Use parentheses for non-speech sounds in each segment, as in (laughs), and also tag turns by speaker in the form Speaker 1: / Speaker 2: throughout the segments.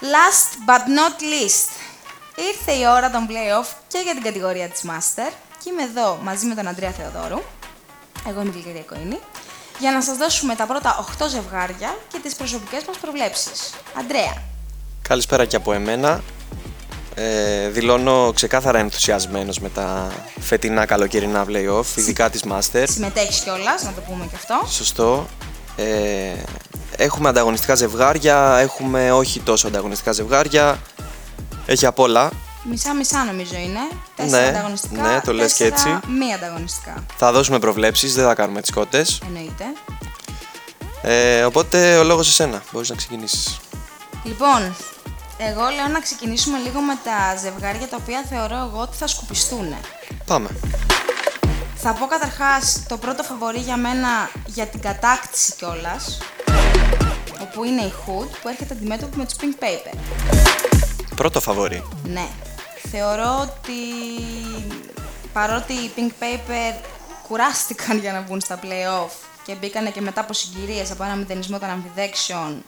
Speaker 1: Last but not least, ήρθε η ώρα των play-off και για την κατηγορία της Master και είμαι εδώ μαζί με τον Αντρέα Θεοδόρου, εγώ είμαι η Γλυκερία Κοίνη, για να σας δώσουμε τα πρώτα 8 ζευγάρια και τις προσωπικές μας προβλέψεις. Αντρέα.
Speaker 2: Καλησπέρα και από εμένα. Ε, δηλώνω ξεκάθαρα ενθουσιασμένος με τα φετινά καλοκαιρινά play-off, ειδικά της Master.
Speaker 1: Συμμετέχεις κιόλας, να το πούμε και αυτό.
Speaker 2: Σωστό. Ε, έχουμε ανταγωνιστικά ζευγάρια, έχουμε όχι τόσο ανταγωνιστικά ζευγάρια. Έχει απ' όλα.
Speaker 1: Μισά-μισά νομίζω είναι. Τέσσερα
Speaker 2: Ναι,
Speaker 1: ανταγωνιστικά,
Speaker 2: ναι, το λες και
Speaker 1: τέσσερα
Speaker 2: έτσι.
Speaker 1: μη ανταγωνιστικά.
Speaker 2: Θα δώσουμε προβλέψεις, δεν θα κάνουμε τις κότες.
Speaker 1: Εννοείται.
Speaker 2: Ε, οπότε ο λόγος εσένα, μπορείς να ξεκινήσεις.
Speaker 1: Λοιπόν, εγώ λέω να ξεκινήσουμε λίγο με τα ζευγάρια τα οποία θεωρώ εγώ ότι θα σκουπιστούν.
Speaker 2: Πάμε.
Speaker 1: Θα πω καταρχάς το πρώτο φαβορί για μένα για την κατάκτηση κιόλας. Όπου είναι η Hood που έρχεται αντιμέτωπη με τους Pink Paper.
Speaker 2: Πρώτο φαβορί.
Speaker 1: Ναι. Θεωρώ ότι παρότι οι Pink Paper κουράστηκαν για να βγουν στα play-off και μπήκανε και μετά από συγκυρίες, από ένα μηδενισμό των αμφιδέξεων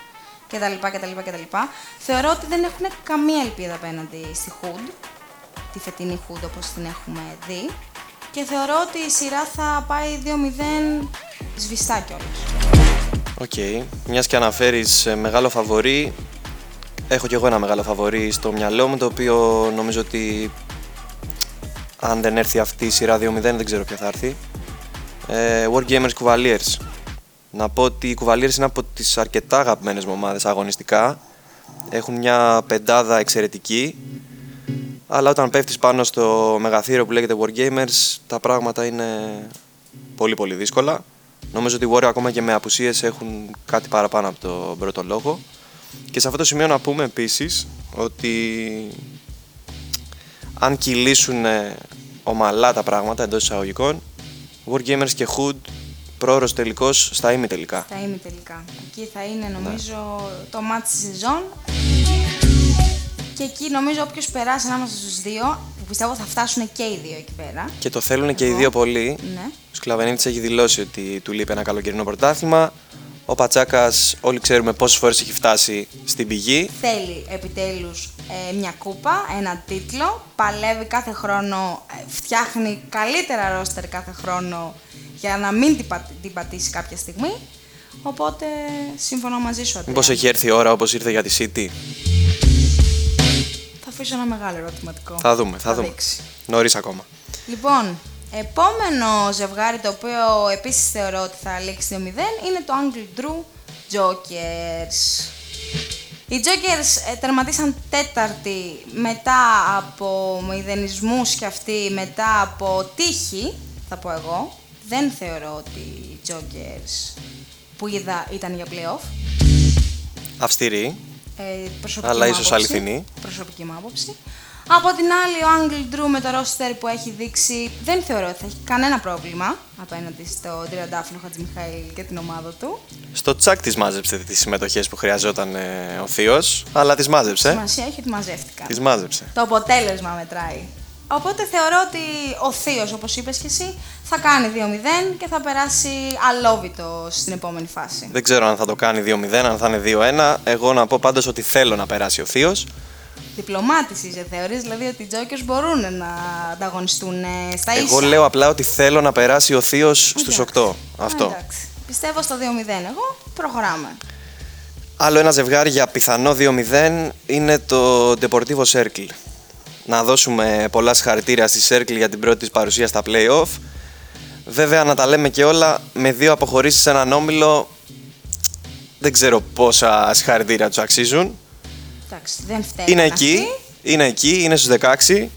Speaker 1: κτλ. κτλ, κτλ. Θεωρώ ότι δεν έχουν καμία ελπίδα απέναντι στη Hood, τη φετινή Hood όπως την έχουμε δει. Και θεωρώ ότι η σειρά θα πάει 2-0 σβηστά κιόλας.
Speaker 2: Οκ. Μιας και αναφέρεις ε, μεγάλο φαβορί, έχω κι εγώ ένα μεγάλο φαβορί στο μυαλό μου, το οποίο νομίζω ότι αν δεν έρθει αυτή η σειρά 2-0 δεν ξέρω ποια θα έρθει. Ε, Wargamers Cavaliers. Να πω ότι οι Cavaliers είναι από τις αρκετά αγαπημένες μου ομάδες αγωνιστικά. Έχουν μια πεντάδα εξαιρετική. Αλλά όταν πέφτεις πάνω στο μεγαθύριο που λέγεται Wargamers, τα πράγματα είναι πολύ πολύ δύσκολα. Νομίζω ότι οι Warriors ακόμα και με απουσίες έχουν κάτι παραπάνω από τον πρώτο λόγο. Και σε αυτό το σημείο να πούμε επίσης ότι αν κυλήσουν ε, ομαλά τα πράγματα εντός εισαγωγικών, Wargamers και Hood πρόωρος τελικός στα ημιτελικά.
Speaker 1: Θα είμαι τελικά. Εκεί θα είναι νομίζω το μάτι της σεζόν. Και εκεί νομίζω όποιος περάσει ανάμεσα στους δύο, που πιστεύω θα φτάσουν και οι δύο εκεί πέρα.
Speaker 2: Και το θέλουν και οι δύο πολύ.
Speaker 1: Ναι.
Speaker 2: Ο Σκλαβενίτης έχει δηλώσει ότι του λείπει ένα καλοκαιρινό πρωτάθλημα. Ο Πατσάκας όλοι ξέρουμε πόσες φορές έχει φτάσει στην πηγή.
Speaker 1: Θέλει επιτέλους ε, μια κούπα, ένα τίτλο, παλεύει κάθε χρόνο, ε, φτιάχνει καλύτερα ρόστερ κάθε χρόνο για να μην την, πα- την πατήσει κάποια στιγμή. Οπότε συμφωνώ μαζί σου. Αντρέα.
Speaker 2: Μήπως έχει έρθει η ώρα όπως ήρθε για τη City;
Speaker 1: Θα αφήσω ένα μεγάλο ερωτηματικό.
Speaker 2: Θα δούμε, θα, δούμε.
Speaker 1: δείξει.
Speaker 2: Νωρίς ακόμα.
Speaker 1: Λοιπόν, επόμενο ζευγάρι το οποίο επίσης θεωρώ ότι θα λήξει 2-0 είναι το Angle Drew Jokers. Οι Jokers ε, τερματίσαν τέταρτη μετά από μηδενισμούς και αυτοί, μετά από τύχη, θα πω εγώ. Δεν θεωρώ ότι οι Jokers που είδα ήταν για playoff.
Speaker 2: Αυστηρή.
Speaker 1: Ε, προσωπική
Speaker 2: Αλλά
Speaker 1: μου
Speaker 2: ίσως
Speaker 1: άποψη.
Speaker 2: αληθινή.
Speaker 1: Προσωπική μου άποψη. Από την άλλη, ο Angle Drew με το roster που έχει δείξει δεν θεωρώ ότι θα έχει κανένα πρόβλημα απέναντι στο Τριαντάφυλλο Χατζημιχαήλ και την ομάδα του.
Speaker 2: Στο τσακ της μάζεψε τις συμμετοχές που χρειαζόταν ε, ο Θείος, αλλά τις μάζεψε.
Speaker 1: Σημασία έχει ότι μαζεύτηκαν.
Speaker 2: Τις μάζεψε.
Speaker 1: Το αποτέλεσμα μετράει. Οπότε θεωρώ ότι ο Θείος, όπως είπες και εσύ, θα κάνει 2-0 και θα περάσει αλόβητο στην επόμενη φάση.
Speaker 2: Δεν ξέρω αν θα το κάνει 2-0, αν θα είναι 2-1. Εγώ να πω πάντως ότι θέλω να περάσει ο Θείος.
Speaker 1: Διπλωμάτης είσαι, θεωρείς δηλαδή ότι οι Jokers μπορούν να ανταγωνιστούν ε, στα ίσα;
Speaker 2: Εγώ λέω απλά ότι θέλω να περάσει ο Θείος στους
Speaker 1: Εντάξει.
Speaker 2: 8. Αυτό.
Speaker 1: Εντάξει. Πιστεύω στο 2-0 εγώ. Προχωράμε.
Speaker 2: Άλλο ένα ζευγάρι για πιθανό 2-0 είναι το Deportivo Circle. Να δώσουμε πολλά συγχαρητήρια στη Circle για την πρώτη της παρουσία στα play-off. Βέβαια, να τα λέμε και όλα, με δύο αποχωρήσεις σε έναν όμιλο, δεν ξέρω πόσα συγχαρητήρια τους αξίζουν.
Speaker 1: Εντάξει, δεν φταίει.
Speaker 2: Είναι εκεί, είναι εκεί, είναι στους 16.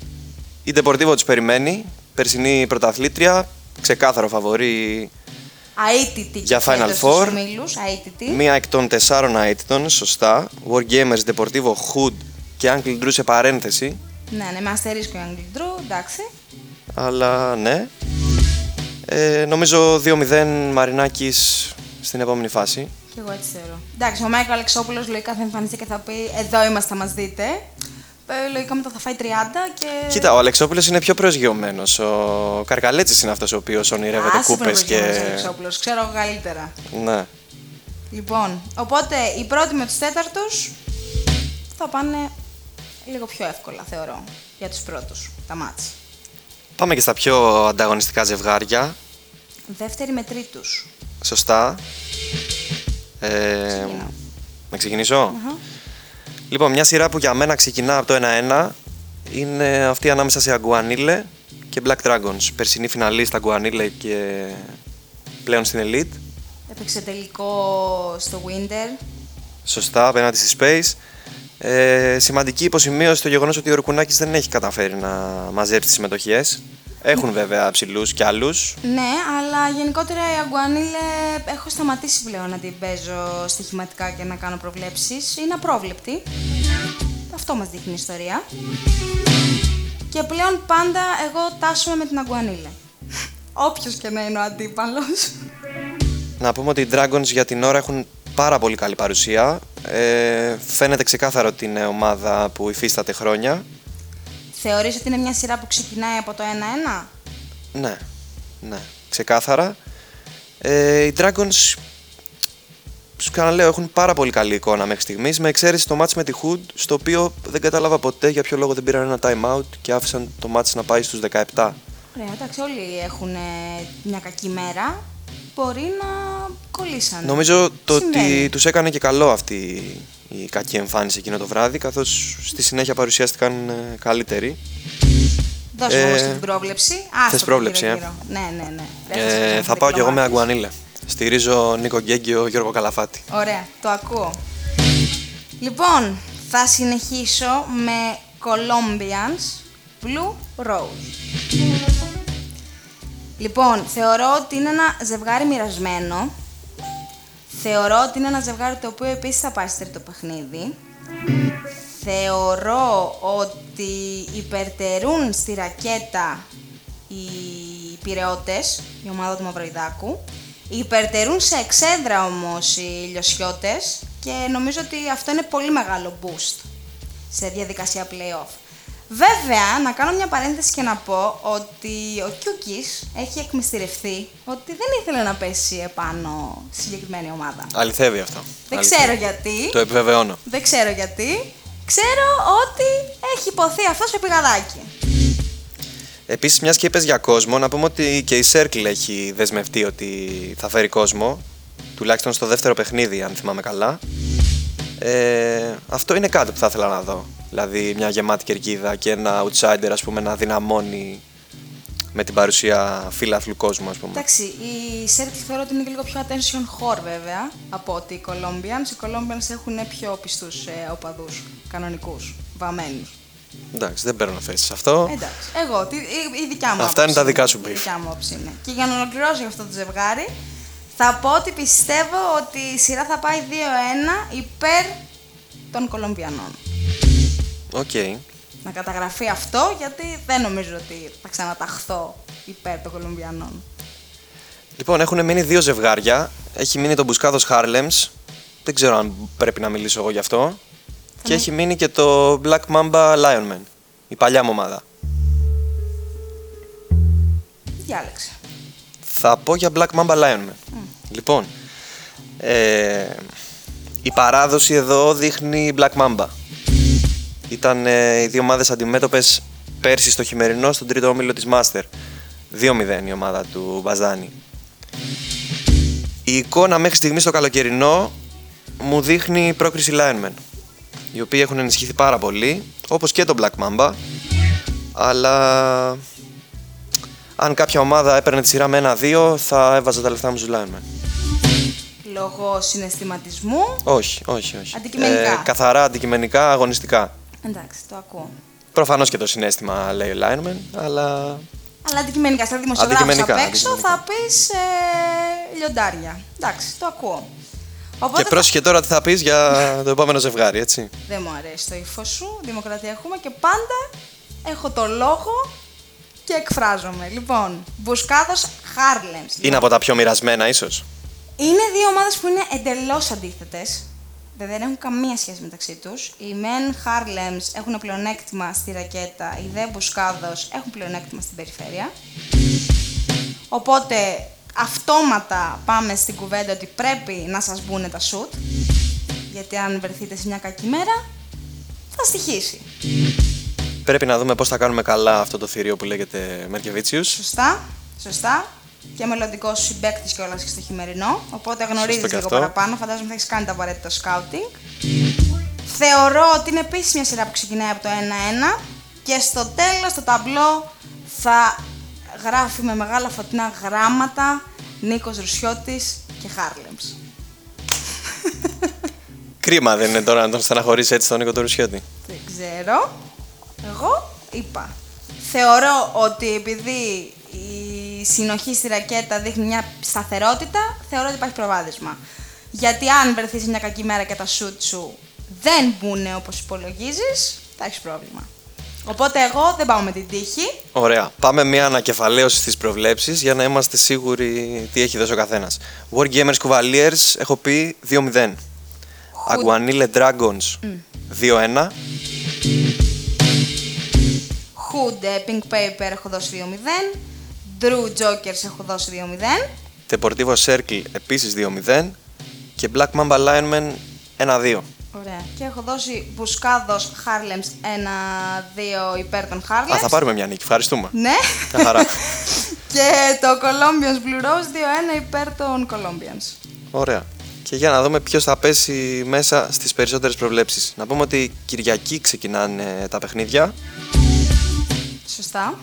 Speaker 2: Η Deportivo τους περιμένει. Περσινή πρωταθλήτρια, ξεκάθαρο φαβορή
Speaker 1: Αίτητη
Speaker 2: Για
Speaker 1: και
Speaker 2: Final
Speaker 1: φέτος στους
Speaker 2: Four.
Speaker 1: ομίλους, αίτητη.
Speaker 2: Μία εκ των τεσσάρων αίτητων, σωστά. Wargamers, Deportivo, Hood και Uncle Drew σε παρένθεση.
Speaker 1: Ναι, ναι, με αστερίσκο η Angle Drew, εντάξει.
Speaker 2: Αλλά ναι. Ε, νομίζω 2-0 Μαρινάκης στην επόμενη φάση.
Speaker 1: Και εγώ έτσι θεωρώ. Εντάξει, ο Μάικο Αλεξόπουλος λογικά θα εμφανιστεί και θα πει: Εδώ είμαστε, θα μας δείτε. Ε, λογικά μετά θα φάει 30 και.
Speaker 2: Κοίτα, ο Αλεξόπουλος είναι πιο προσγειωμένος. Ο Καρκαλέτσης είναι αυτός ο οποίος ονειρεύεται
Speaker 1: Άσε
Speaker 2: κούπες
Speaker 1: τον
Speaker 2: και...
Speaker 1: Προγιώμενος Αλεξόπουλος, ξέρω εγώ καλύτερα.
Speaker 2: Ναι.
Speaker 1: Λοιπόν, οπότε οι πρώτοι με τους τέταρτους θα θα πάνε λίγο πιο εύκολα, θεωρώ, για τους πρώτους, τα μάτς.
Speaker 2: Πάμε και στα πιο ανταγωνιστικά ζευγάρια.
Speaker 1: Δεύτερη με τρίτους.
Speaker 2: Σωστά. Ε,
Speaker 1: Ξεκινάω.
Speaker 2: να ξεκινησω Λοιπόν, μια σειρά που για μένα ξεκινά από το 1-1 είναι αυτή ανάμεσα σε Αγκουανίλε και Black Dragons. Περσινή φιναλίστα Αγκουανίλε και πλέον στην Elite.
Speaker 1: Έπαιξε τελικό στο Winter.
Speaker 2: Σωστά, απέναντι στη Space. Ε, σημαντική υποσημείωση το γεγονός ότι ο Ρουκουνάκης δεν έχει καταφέρει να μαζέψει τις συμμετοχές. Έχουν βέβαια ψηλούς κι άλλους.
Speaker 1: Ναι, αλλά γενικότερα η Αγκουανίλε έχω σταματήσει πλέον να την παίζω στοιχηματικά και να κάνω προβλέψεις. Είναι απρόβλεπτη. Αυτό μας δείχνει η ιστορία. Και πλέον πάντα εγώ τάσομαι με την Αγκουανίλε. (laughs) Όποιος και να είναι ο αντίπαλος.
Speaker 2: Να πούμε ότι οι Dragons για την ώρα έχουν πάρα πολύ καλή παρουσία. Ε, φαίνεται ξεκάθαρο ότι είναι ομάδα που υφίσταται χρόνια.
Speaker 1: Θεωρείς ότι είναι μια σειρά που ξεκινάει από το 1-1?
Speaker 2: Ναι, ναι, ξεκάθαρα. Ε, οι Dragons, σου ξαναλέω, έχουν πάρα πολύ καλή εικόνα μέχρι στιγμής, με εξαίρεση το match με τη Hood, στο οποίο δεν κατάλαβα ποτέ για ποιο λόγο δεν πήραν ένα time out και άφησαν το match να πάει στους 17.
Speaker 1: Ωραία, εντάξει, όλοι έχουν ε, μια κακή μέρα. Μπορεί να κολλήσανε.
Speaker 2: Νομίζω το
Speaker 1: Συμβαίνει.
Speaker 2: ότι τους έκανε και καλό αυτή η κακή εμφάνιση εκείνο το βράδυ, καθώς στη συνέχεια παρουσιάστηκαν ε, καλύτεροι.
Speaker 1: Δώσε μου
Speaker 2: Ε,
Speaker 1: όμως και την πρόβλεψη. Άστο
Speaker 2: θες
Speaker 1: το
Speaker 2: πρόβλεψη, ε;
Speaker 1: γύρω-γύρω. Ναι, ναι, ναι. Δεν
Speaker 2: Ε,
Speaker 1: ξεκινάς
Speaker 2: θα πάω κι εγώ με
Speaker 1: διπλωμάτης.
Speaker 2: Αγκουανίλε. Στηρίζω Νίκο Γκέγκιο, Γιώργο Καλαφάτη.
Speaker 1: Ωραία, το ακούω. Λοιπόν, θα συνεχίσω με Colombians Blue Rose. Λοιπόν, θεωρώ ότι είναι ένα ζευγάρι μοιρασμένο. Θεωρώ ότι είναι ένα ζευγάρι το οποίο επίσης θα πάει στο τρίτο παιχνίδι. Θεωρώ ότι υπερτερούν στη ρακέτα οι πυρεώτες, η ομάδα του Μαυροϊδάκου. Υπερτερούν σε εξέδρα όμως οι λιωσιώτες και νομίζω ότι αυτό είναι πολύ μεγάλο boost σε διαδικασία play-off. Βέβαια, να κάνω μια παρένθεση και να πω ότι ο Κιούκης έχει εκμυστηρευθεί ότι δεν ήθελε να πέσει επάνω στη συγκεκριμένη ομάδα.
Speaker 2: Αληθεύει αυτό.
Speaker 1: Δεν
Speaker 2: Αληθεύει.
Speaker 1: ξέρω γιατί.
Speaker 2: Το επιβεβαιώνω.
Speaker 1: Δεν ξέρω γιατί. Ξέρω ότι έχει υποθεί αυτός σε πηγαδάκι.
Speaker 2: Επίσης, μιας και είπες για κόσμο, να πούμε ότι και η Circle έχει δεσμευτεί ότι θα φέρει κόσμο. Τουλάχιστον στο δεύτερο παιχνίδι, αν θυμάμαι καλά. Ε, αυτό είναι κάτι που θα ήθελα να δω. Δηλαδή, μια γεμάτη κερκίδα και ένα outsider, ας πούμε, να δυναμώνει με την παρουσία φίλαθλου κόσμου, ας πούμε.
Speaker 1: Εντάξει, η Circle θεωρώ ότι είναι και λίγο πιο attention whore βέβαια από ότι οι Colombians. Οι Colombians έχουν πιο πιστούς ε, οπαδούς, κανονικούς, βαμμένους.
Speaker 2: Εντάξει, δεν παίρνω θέση σε αυτό.
Speaker 1: Εντάξει, εγώ, τι- η, η δικιά μου
Speaker 2: Αυτά είναι
Speaker 1: άποψη
Speaker 2: τα δικά σου
Speaker 1: Η
Speaker 2: brief.
Speaker 1: δικιά μου άποψη είναι. Και για να ολοκληρώσω για αυτό το ζευγάρι, θα πω ότι πιστεύω ότι η σειρά θα πάει 2-1 υπέρ των Κολομπιανών.
Speaker 2: Οκ.
Speaker 1: Να καταγραφεί αυτό, γιατί δεν νομίζω ότι θα ξαναταχθώ υπέρ των Κολομπιανών.
Speaker 2: Λοιπόν, έχουν μείνει δύο ζευγάρια. Έχει μείνει το Μπουσκάδος Harlems. Δεν ξέρω αν πρέπει να μιλήσω εγώ γι' αυτό. Και έχει μείνει και το Black Mamba Lionman. Η παλιά μου ομάδα.
Speaker 1: Διάλεξε.
Speaker 2: Θα πω για Black Mamba Lionman. Λοιπόν, ε, η παράδοση εδώ δείχνει Black Mamba. Ήταν ε, οι δύο ομάδες αντιμέτωπες πέρσι στο χειμερινό στον τρίτο όμιλο της Master. 2-0 η ομάδα του Μπαζάνη. Η εικόνα μέχρι στιγμής στο καλοκαιρινό μου δείχνει πρόκριση Lionman. Οι οποίοι έχουν ενισχυθεί πάρα πολύ, όπως και το Black Mamba. Αλλά αν κάποια ομάδα έπαιρνε τη σειρά με ένα-δύο, θα έβαζα τα λεφτά μου στους Lionman.
Speaker 1: Λόγω συναισθηματισμού.
Speaker 2: Όχι, όχι, όχι.
Speaker 1: Αντικειμενικά.
Speaker 2: καθαρά αντικειμενικά, αγωνιστικά.
Speaker 1: Εντάξει, το ακούω.
Speaker 2: Προφανώς και το συνέστημα λέει ο Lineman, αλλά
Speaker 1: Αλλά αντικειμενικά, στα δημοσιογράφους απ'
Speaker 2: Αντικειμενικά,
Speaker 1: έξω
Speaker 2: αντικειμενικά.
Speaker 1: θα πεις ε, λιοντάρια. Εντάξει, το ακούω. Οπότε
Speaker 2: και πρόσχε τώρα τι θα πεις για το επόμενο ζευγάρι, έτσι.
Speaker 1: Δεν μου αρέσει το ύφος σου. Δημοκρατία έχουμε και πάντα έχω το λόγο και εκφράζομαι. Λοιπόν, Μπουσκάδος Χάρλεμς.
Speaker 2: Είναι από τα πιο μοιρασμένα ίσως.
Speaker 1: Είναι δύο ομάδες που είναι εντελώς αντίθετες. Δεν έχουν καμία σχέση μεταξύ τους. Οι μεν Χάρλεμ έχουν πλεονέκτημα στη ρακέτα, οι δε Μπουσκάδο έχουν πλεονέκτημα στην περιφέρεια. Οπότε αυτόματα πάμε στην κουβέντα ότι πρέπει να σας μπουν τα σουτ. Γιατί αν βρεθείτε σε μια κακή μέρα, θα στοιχήσει.
Speaker 2: Πρέπει να δούμε πώς θα κάνουμε καλά αυτό το θηρίο που λέγεται Μερκεβίτσιους.
Speaker 1: Σωστά, σωστά. Και μελλοντικό συμπέκτη κιόλας και στο χειμερινό. Οπότε γνωρίζεις
Speaker 2: Σωστό και
Speaker 1: λίγο
Speaker 2: αυτό.
Speaker 1: παραπάνω. Φαντάζομαι θα έχεις κάνει το απαραίτητο σκάουτινγκ. Θεωρώ ότι είναι επίσης μια σειρά που ξεκινάει από το 1-1 και στο τέλος το ταμπλό θα γράφει με μεγάλα φωτεινά γράμματα Νίκος Ρουσιώτης και Χάρλεμς.
Speaker 2: Κρίμα δεν είναι τώρα να τον στεναχωρήσει έτσι τον Νίκο Τουρουσιώτη.
Speaker 1: Δεν ξέρω. Εγώ είπα. Θεωρώ ότι επειδή η συνοχή στη ρακέτα δείχνει μια σταθερότητα, θεωρώ ότι υπάρχει προβάδισμα. Γιατί αν βρεθείς σε μια κακή μέρα και τα σουτ σου δεν μπουν όπως υπολογίζεις, θα έχεις πρόβλημα. Οπότε εγώ δεν πάω με την τύχη.
Speaker 2: Ωραία. Πάμε μια ανακεφαλαίωση στις προβλέψεις για να είμαστε σίγουροι τι έχει δώσει ο καθένας. Wargamers Cavaliers έχω πει 2-0. Aguanile Dragons 2-1.
Speaker 1: Hood ε, Pink Paper έχω δώσει 2-0. Drew Jokers έχω δώσει 2-0.
Speaker 2: Deportivo Circle επίσης 2-0. Και Black Mamba Lineman 1-2.
Speaker 1: Ωραία. Και έχω δώσει Μπουσκάδος Harlems 1-2 υπέρ των Harlems.
Speaker 2: Α, θα πάρουμε μια νίκη. Ευχαριστούμε.
Speaker 1: Ναι.
Speaker 2: Μια χαρά. (laughs)
Speaker 1: και το Colombians Blue Rose 2-1 υπέρ των Colombians.
Speaker 2: Ωραία. Και για να δούμε ποιος θα πέσει μέσα στις περισσότερες προβλέψεις. Να πούμε ότι Κυριακή ξεκινάνε τα παιχνίδια.
Speaker 1: Σωστά.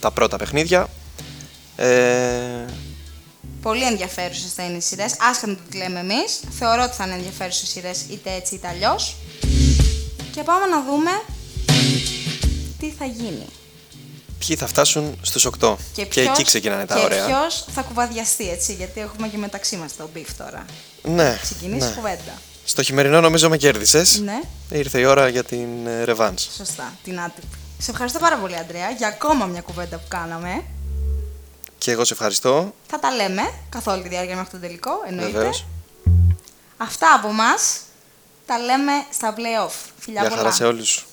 Speaker 2: Τα πρώτα παιχνίδια. Ε,
Speaker 1: Πολύ ενδιαφέρουσες θα είναι οι σειρές. Άσχετα με το τις λέμε εμείς. Θεωρώ ότι θα είναι ενδιαφέρουσες σειρές είτε έτσι είτε αλλιώς. Και πάμε να δούμε τι θα γίνει.
Speaker 2: ποιοι θα φτάσουν στους 8. Και,
Speaker 1: ποιος-
Speaker 2: εκεί ξεκινάνε τα
Speaker 1: και
Speaker 2: ωραία.
Speaker 1: ποιος θα κουβαδιαστεί, έτσι, γιατί έχουμε και μεταξύ μας το beef τώρα.
Speaker 2: Ναι,
Speaker 1: Ξεκινήσεις
Speaker 2: ναι.
Speaker 1: κουβέντα.
Speaker 2: Στο χειμερινό νομίζω με κέρδισες.
Speaker 1: Ναι,
Speaker 2: Ήρθε η ώρα για την ρεβάν.
Speaker 1: σωστά, την άτυπη. Σε ευχαριστώ πάρα πολύ, Αντρέα, για ακόμα μια κουβέντα που κάναμε.
Speaker 2: Και εγώ σε ευχαριστώ.
Speaker 1: Θα τα λέμε καθ' όλη τη διάρκεια μέχρι τον τελικό, εννοείται.
Speaker 2: Βεβαίως.
Speaker 1: Αυτά από μας τα λέμε στα play-off. Φιλιά
Speaker 2: Γεια
Speaker 1: πολλά.
Speaker 2: χαρά σε όλους.